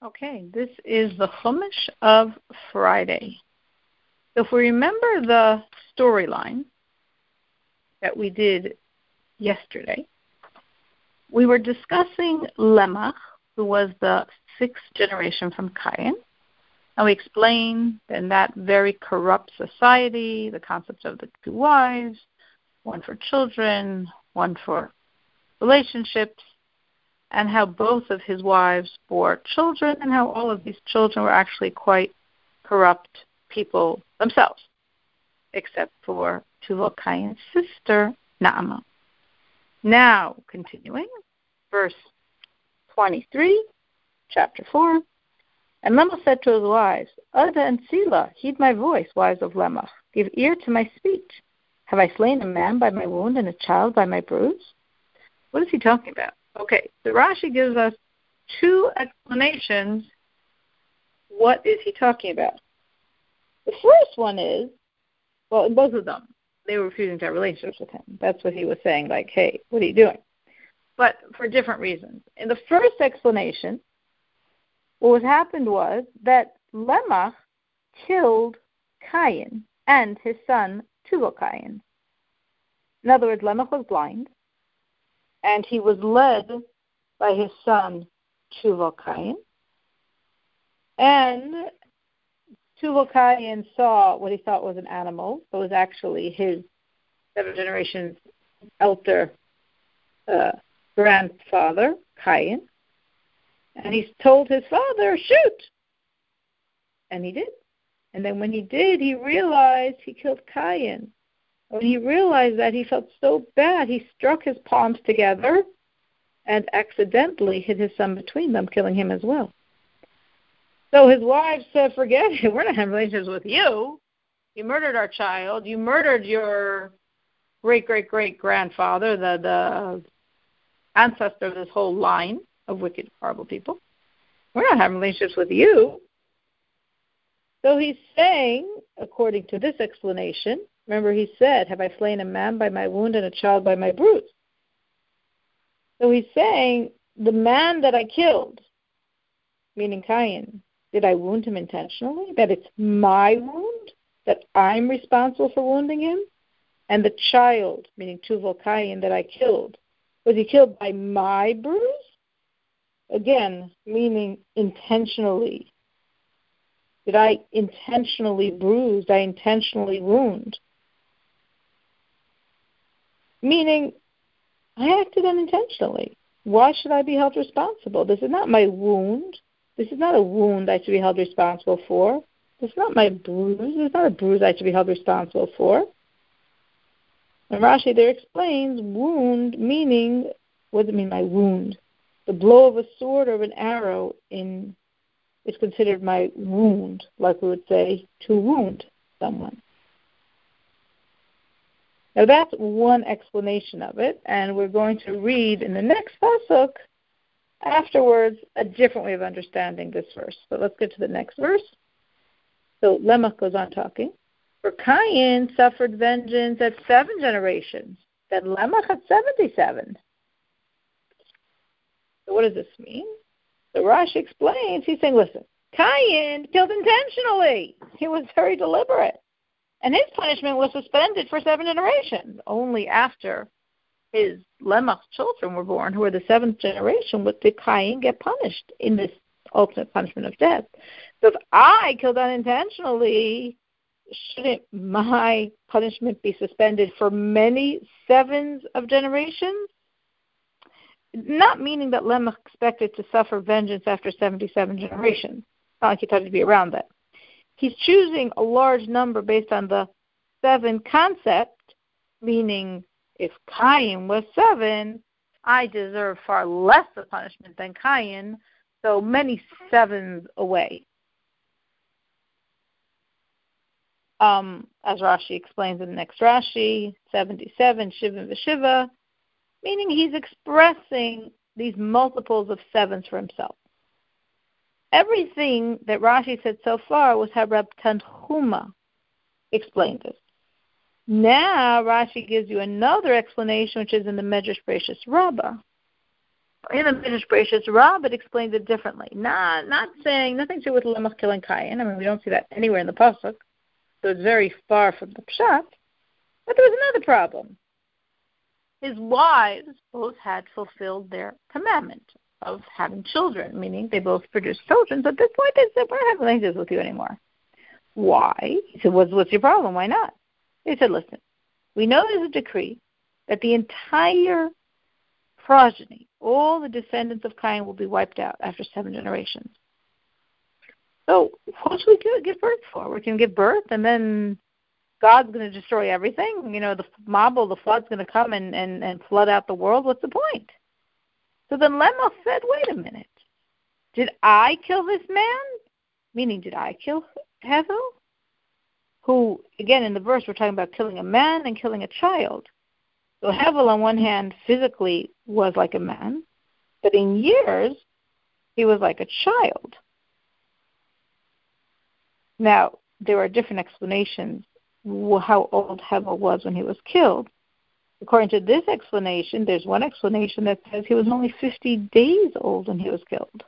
Okay, this is the Chumash of Friday. So if we remember the storyline that we did yesterday, we were discussing Lemach, who was the sixth generation from Cain, and we explained in that very corrupt society, the concept of the two wives, one for children, one for relationships, and how both of his wives bore children, and how all of these children were actually quite corrupt people themselves, except for Tuval Cain's sister, Naama. Now, continuing, verse 23, chapter 4. And Lemach said to his wives, Ada and Sila, heed my voice, wives of Lemach. Give ear to my speech. Have I slain a man by my wound and a child by my bruise? What is he talking about? Okay, so Rashi gives us two explanations. What is he talking about? The first one is, well, in both of them, they were refusing to have relationships with him. That's what he was saying, like, hey, what are you doing? But for different reasons. In the first explanation, what happened was that Lemach killed Cain and his son Tubal Cain. In other words, Lemach was blind, and he was led by his son Cain. And Cain saw what he thought was an animal, but was actually his seven generations elder uh, grandfather, Cain. And he told his father, shoot. And he did. And then when he did, he realized he killed Cain. When he realized that, he felt so bad, he struck his palms together and accidentally hit his son between them, killing him as well. So his wife said, Forget it. We're not having relations with you. You murdered our child. You murdered your great great great grandfather, the, the ancestor of this whole line of wicked, horrible people. We're not having relationships with you. So he's saying, according to this explanation, remember he said, Have I slain a man by my wound and a child by my bruise? So he's saying, The man that I killed, meaning Cain, did I wound him intentionally? That it's my wound? That I'm responsible for wounding him? And the child, meaning Tuval Cain, that I killed, was he killed by my bruise? Again, meaning intentionally. Did I intentionally bruise? I intentionally wound? Meaning, I acted unintentionally. Why should I be held responsible? This is not my wound. This is not a wound I should be held responsible for. This is not my bruise. This is not a bruise I should be held responsible for. And Rashi there explains wound meaning what does it mean by wound? The blow of a sword or an arrow in is considered my wound, like we would say to wound someone. Now that's one explanation of it, and we're going to read in the next pasuk afterwards a different way of understanding this verse. But let's get to the next verse. So Lemach goes on talking. For Cain suffered vengeance at seven generations, then Lemach at seventy-seven. So what does this mean? So Rashi explains. He's saying, listen, Cain killed intentionally. He was very deliberate, and his punishment was suspended for seven generations. Only after his Lemach's children were born, who were the seventh generation, would the Cain get punished in this ultimate punishment of death. So if I killed unintentionally, shouldn't my punishment be suspended for many sevens of generations? Not meaning that Lemach expected to suffer vengeance after 77 generations. Not like he thought he'd be around that. He's choosing a large number based on the seven concept, meaning if Cain was seven, I deserve far less of punishment than Cain, so many sevens away. Um, as Rashi explains in the next Rashi, 77, Shiva Vishiva, meaning he's expressing these multiples of sevens for himself. Everything that Rashi said so far was how Reb Tanhuma explained this. Now Rashi gives you another explanation, which is in the Medrash Bereshis Rabbah. in the Midrash Bereshit Rabbah, it explains it differently. Not not saying nothing to do with Lemach killing Cain. I mean, we don't see that anywhere in the pasuk, so it's very far from the pshat. But there was another problem. His wives both had fulfilled their commandment of having children, meaning they both produced children. So at this point, they said, "We're not having this with you anymore." Why? He said, "What's what's your problem? Why not?" They said, "Listen, we know there's a decree that the entire progeny, all the descendants of Cain will be wiped out after seven generations. So what should we do give birth for? We can give birth and then God's going to destroy everything. You know, the Mabul, the flood's going to come and, and, and flood out the world. What's the point? So then Lemach said, wait a minute. Did I kill this man? Meaning, did I kill Hevel? Who, again, in the verse, we're talking about killing a man and killing a child. So Hevel, on one hand, physically was like a man, but in years, he was like a child. Now, there are different explanations how old Hevel was when he was killed. According to this explanation, there's one explanation that says he was only 50 days old when he was killed.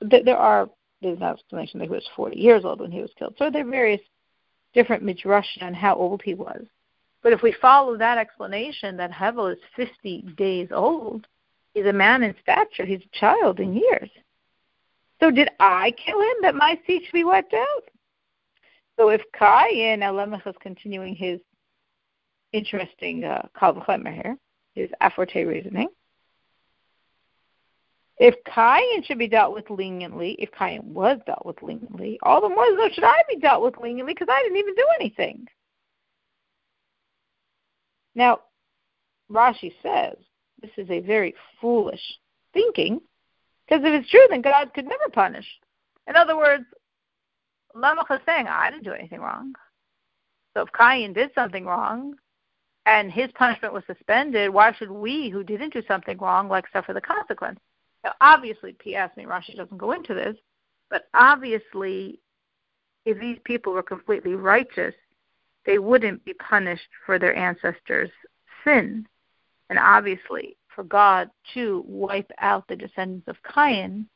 There are there's an explanation that he was 40 years old when he was killed. So there are various different midrashim on how old he was. But if we follow that explanation that Hevel is 50 days old, he's a man in stature, he's a child in years. So did I kill him that my seed should be wiped out? So if Kayin, Elamech is continuing his interesting uh, here, his a fortiori reasoning. If Kayin should be dealt with leniently, if Kayin was dealt with leniently, all the more so should I be dealt with leniently because I didn't even do anything. Now, Rashi says this is a very foolish thinking, because if it's true, then God could never punish. In other words, Lamech is saying, I didn't do anything wrong. So if Cain did something wrong and his punishment was suspended, why should we, who didn't do something wrong, like suffer the consequence? Now, obviously, P.S. me, Rashi doesn't go into this, but obviously, if these people were completely righteous, they wouldn't be punished for their ancestors' sin. And obviously, for God to wipe out the descendants of Cain,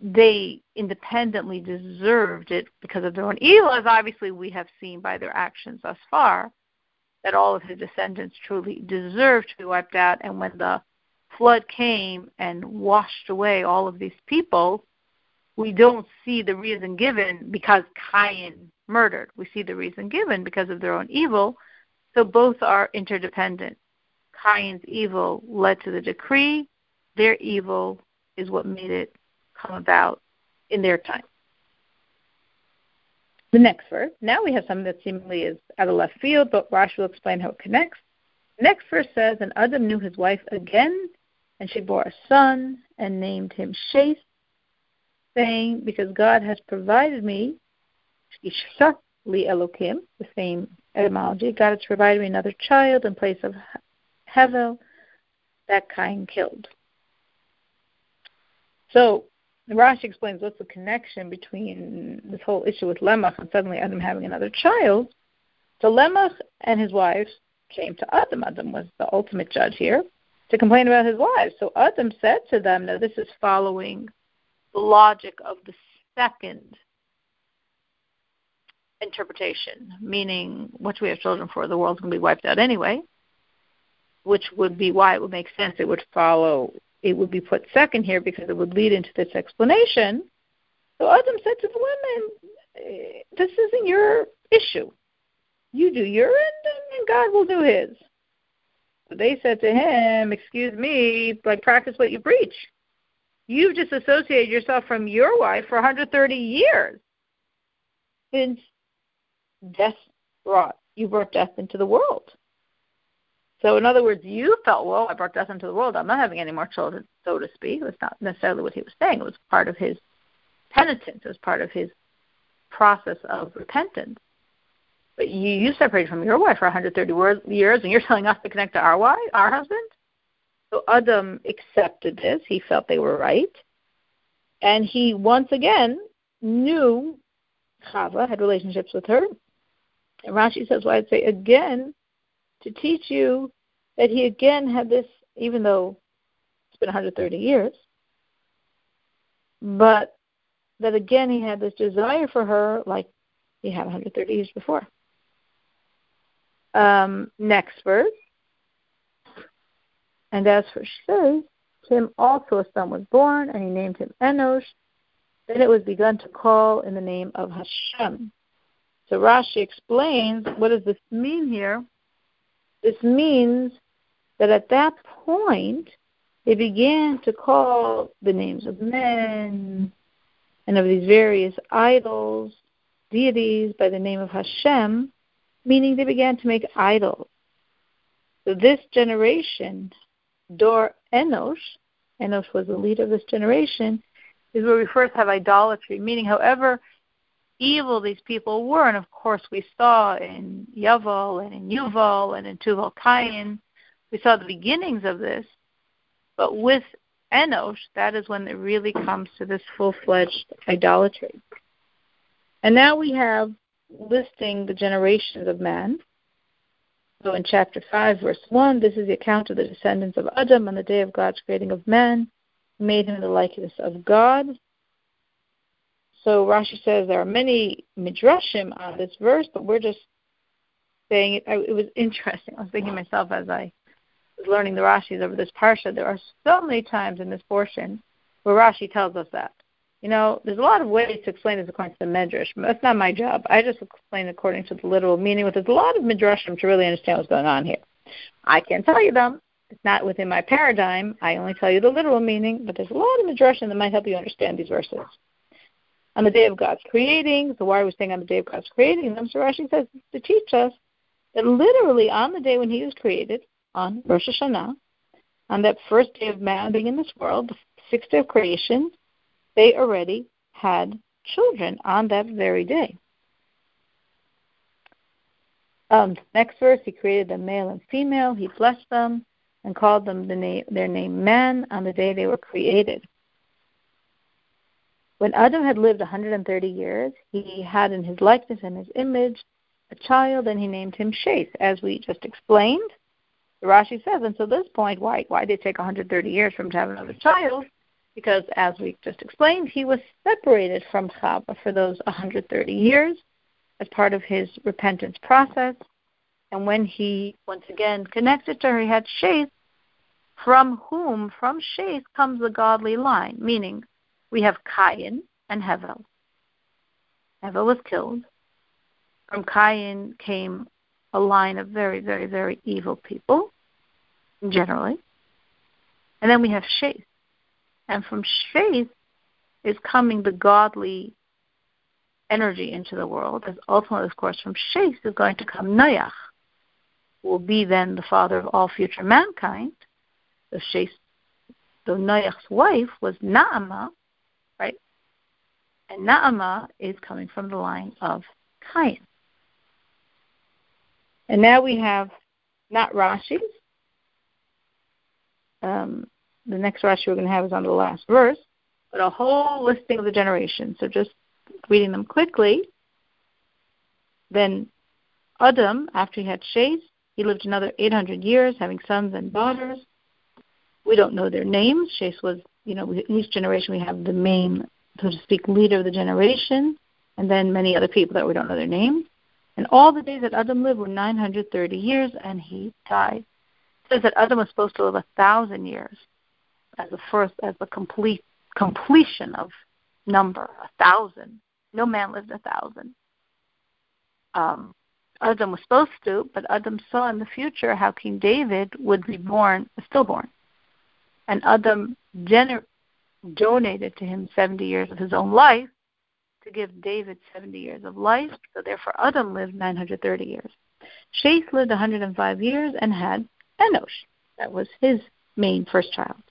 they independently deserved it because of their own evil, as obviously we have seen by their actions thus far, that all of his descendants truly deserved to be wiped out. And when the flood came and washed away all of these people, we don't see the reason given because Cain murdered. We see the reason given because of their own evil. So both are interdependent. Cain's evil led to the decree. Their evil is what made it come about in their time. The next verse. Now we have something that seemingly is out of left field, but Rashi will explain how it connects. Next verse says, And Adam knew his wife again, and she bore a son, and named him Sheth, saying, Because God has provided me Isha li Elokim, the same etymology. God has provided me another child in place of Hevel that Cain killed. So Rashi explains what's the connection between this whole issue with Lemach and suddenly Adam having another child. So Lemach and his wives came to Adam. Adam was the ultimate judge here to complain about his wives. So Adam said to them, now this is following the logic of the second interpretation, meaning what do we have children for, the world's going to be wiped out anyway, which would be why it would make sense. It would follow, it would be put second here because it would lead into this explanation. So Adam said to the women, eh, This isn't your issue. You do your end, and God will do his. So they said to him, Excuse me, but practice what you preach. You've just associated yourself from your wife for 130 years. Since death brought you brought death into the world. So in other words, you felt, well, I brought death into the world. I'm not having any more children, so to speak. It was not necessarily what he was saying. It was part of his penitence. It was part of his process of repentance. But you, you separated from your wife for 130 years, and you're telling us to connect to our wife, our husband. So Adam accepted this. He felt they were right, and he once again knew Chava had relationships with her, and Rashi says, well, I'd say again, to teach you that he again had this, even though it's been 130 years. But that again, he had this desire for her like he had 130 years before. Um, next verse. And as for says, him also a son was born, and he named him Enosh. Then it was begun to call in the name of Hashem. So Rashi explains what does this mean here? This means that at that point they began to call the names of men and of these various idols, deities by the name of Hashem, meaning they began to make idols. So this generation, Dor Enosh, Enosh was the leader of this generation, is where we first have idolatry, meaning however evil these people were, and of course we saw in Yaval and in Yuval and in Tuval Cain, we saw the beginnings of this, but with Enosh, that is when it really comes to this full-fledged idolatry. And now we have listing the generations of man. So in chapter 5, verse 1, this is the account of the descendants of Adam on the day of God's creating of man, made him in the likeness of God. So Rashi says there are many midrashim on this verse, but we're just saying it. It was interesting. I was thinking myself as I was learning the Rashis over this parsha. There are so many times in this portion where Rashi tells us that. You know, there's a lot of ways to explain this according to the Midrash, but that's not my job. I just explain according to the literal meaning, but there's a lot of Midrashim to really understand what's going on here. I can't tell you them. It's not within my paradigm. I only tell you the literal meaning, but there's a lot of Midrashim that might help you understand these verses. On the day of God's creating, so why are we saying on the day of God's creating them? So Rashi says to teach us that literally on the day when he was created, on Rosh Hashanah, on that first day of man being in this world, the sixth day of creation, they already had children on that very day. Um, next verse, he created them male and female. He blessed them and called them the name, their name man on the day they were created. When Adam had lived 130 years, he had in his likeness and his image a child, and he named him Sheth, as we just explained. Rashi says, and so this point, why why did it take 130 years for him to have another child? because as we just explained, he was separated from Chava for those 130 years as part of his repentance process. And when he once again connected to her, he had Sheth, from whom, from Sheth, comes the godly line, meaning we have Cain and Hevel. Hevel was killed. From Cain came a line of very, very, very evil people, generally. And then we have Sheth and from Sheth is coming the godly energy into the world, as ultimately, of course, from Sheth is going to come Noach, who will be then the father of all future mankind. The Sheth, the Noach's wife was Naamah, right? And Naamah is coming from the line of Cain. And now we have not Rashi's, um, the next Rashi we're going to have is on the last verse, but a whole listing of the generations. So just reading them quickly. Then Adam, after he had Sheth, he lived another 800 years, having sons and daughters. We don't know their names. Sheth was, you know, in each generation we have the main, so to speak, leader of the generation, and then many other people that we don't know their names. And all the days that Adam lived were 930 years, and he died. It says that Adam was supposed to live a thousand years, as a first as a complete completion of number, a thousand. No man lived a thousand. Um, Adam was supposed to, but Adam saw in the future how King David would be born, stillborn. And Adam gener- donated to him 70 years of his own life to give David 70 years of life. So therefore, Adam lived 930 years. Sheth lived 105 years and had Enosh. That was his main first child.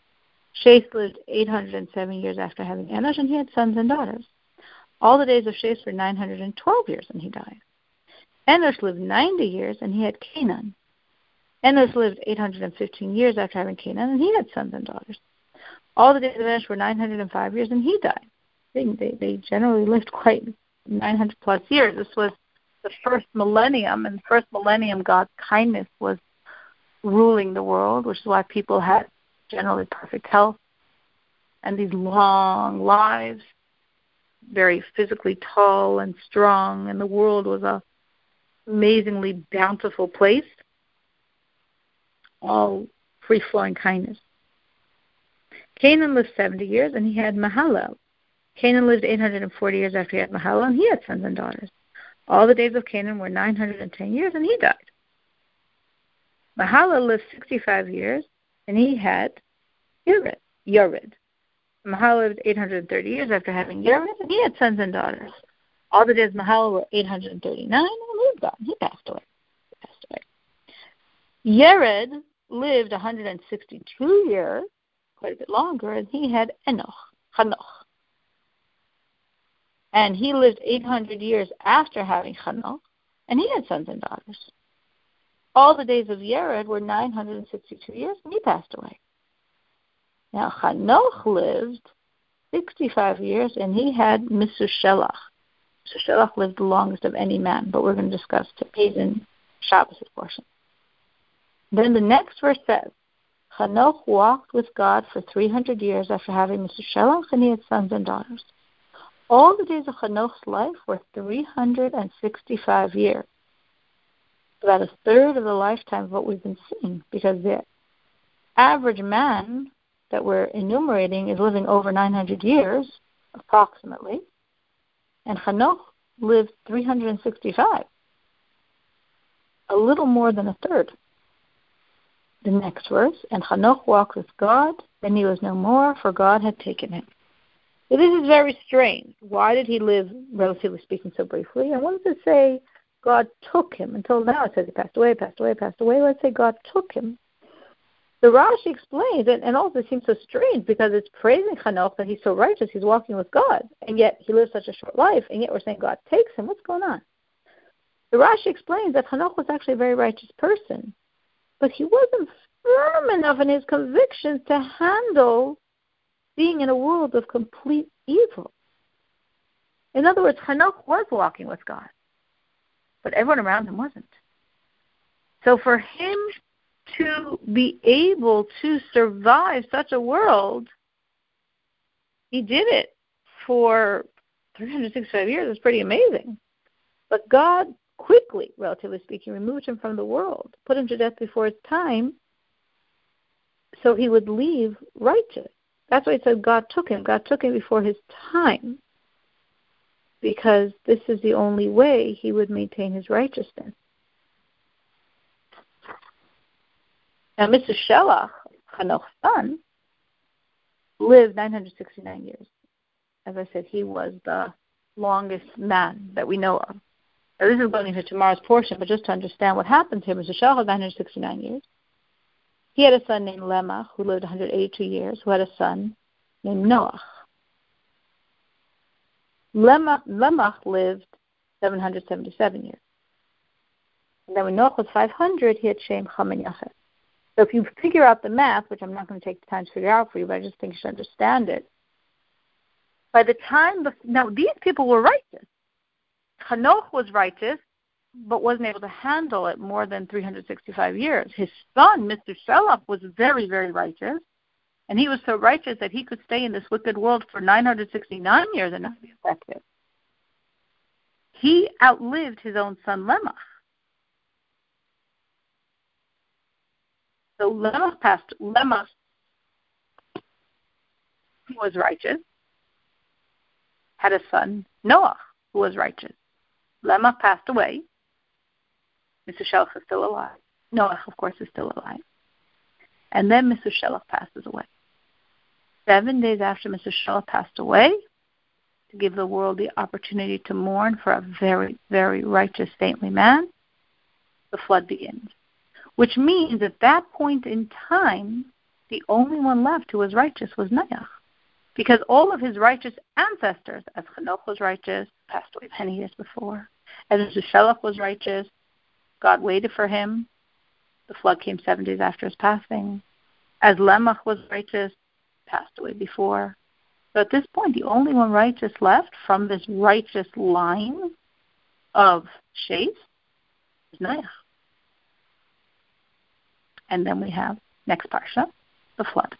Sheth lived 807 years after having Enosh, and he had sons and daughters. All the days of Sheth were 912 years, and he died. Enosh lived 90 years, and he had Canaan. Enosh lived 815 years after having Canaan, and he had sons and daughters. All the days of Enosh were 905 years, and he died. They, they, they generally lived quite 900 plus years. This was the first millennium, and the first millennium, God's kindness was ruling the world, which is why people had generally perfect health, and these long lives, very physically tall and strong, and the world was a amazingly bountiful place, all free flowing kindness. Canaan lived 70 years and he had Mahalalel. Canaan lived 840 years after he had Mahalalel and he had sons and daughters. All the days of Canaan were 910 years and he died. Mahalalel lived 65 years and he had Yared. Yared. Lived 830 years after having Yared and he had sons and daughters. All the days of Mahalalel were 839 and he. He passed away. He passed away. Yared lived 162 years, quite a bit longer, and he had Enoch, Hanoch. And he lived 800 years after having Hanoch, and he had sons and daughters. All the days of Yared were 962 years, and he passed away. Now, Hanoch lived 65 years, and he had Misushelach. Misushelach lived the longest of any man, but we're going to discuss today's in Shabbos portion. Then the next verse says, Hanoch walked with God for 300 years after having Misushelach, and he had sons and daughters. All the days of Hanoch's life were 365 years. About a third of the lifetime of what we've been seeing, because the average man that we're enumerating is living over 900 years, approximately, and Hanoch lived 365, a little more than a third the next verse, and Hanoch walked with God, and he was no more, for God had taken him. So this is very strange. Why did he live, relatively speaking, so briefly? And what does it say God took him? Until now it says he passed away, passed away, passed away. Let's say God took him. The Rashi explains, and, and also it seems so strange because it's praising Hanoch that he's so righteous, he's walking with God, and yet he lives such a short life, and yet we're saying God takes him. What's going on? The Rashi explains that Hanoch was actually a very righteous person but he wasn't firm enough in his convictions to handle being in a world of complete evil. In other words, Hanoch was walking with God, but everyone around him wasn't. So for him to be able to survive such a world, he did it for 365 years. It's pretty amazing. But God quickly, relatively speaking, removed him from the world, put him to death before his time, so he would leave righteous. That's why it said God took him. God took him before his time, because this is the only way he would maintain his righteousness. Now, Mr. Shelach, Hanoch's son, lived 969 years. As I said, he was the longest man that we know of. Now, this is going into tomorrow's portion, but just to understand what happened to him, Meshach lived 969 years. He had a son named Lemach, who lived 182 years, who had a son named Noach. Lemach, Lemach lived 777 years. And then when Noach was 500, he had Shem, Ham, and Yafet. So if you figure out the math, which I'm not going to take the time to figure out for you, but I just think you should understand it. By the time the now these people were righteous, Hanoch was righteous, but wasn't able to handle it more than 365 years. His son, Mr. Shelach, was very, very righteous, and he was so righteous that he could stay in this wicked world for 969 years and not be affected. He outlived his own son Lemach. So Lemach passed. Lemach was righteous, had a son Noah who was righteous. Lemach passed away. Misushelach is still alive. Noah, of course, is still alive. And then Misushelach passes away. Seven days after Mr. Shelach passed away, to give the world the opportunity to mourn for a very, very righteous, saintly man, the flood begins. Which means at that point in time, the only one left who was righteous was Noach. Because all of his righteous ancestors, as Hanoch was righteous, passed away many years before. As Shelach was righteous, God waited for him. The flood came seven days after his passing. As Lemach was righteous, passed away before. So at this point, the only one righteous left from this righteous line of Shades is Noach. And then we have next parsha, the flood.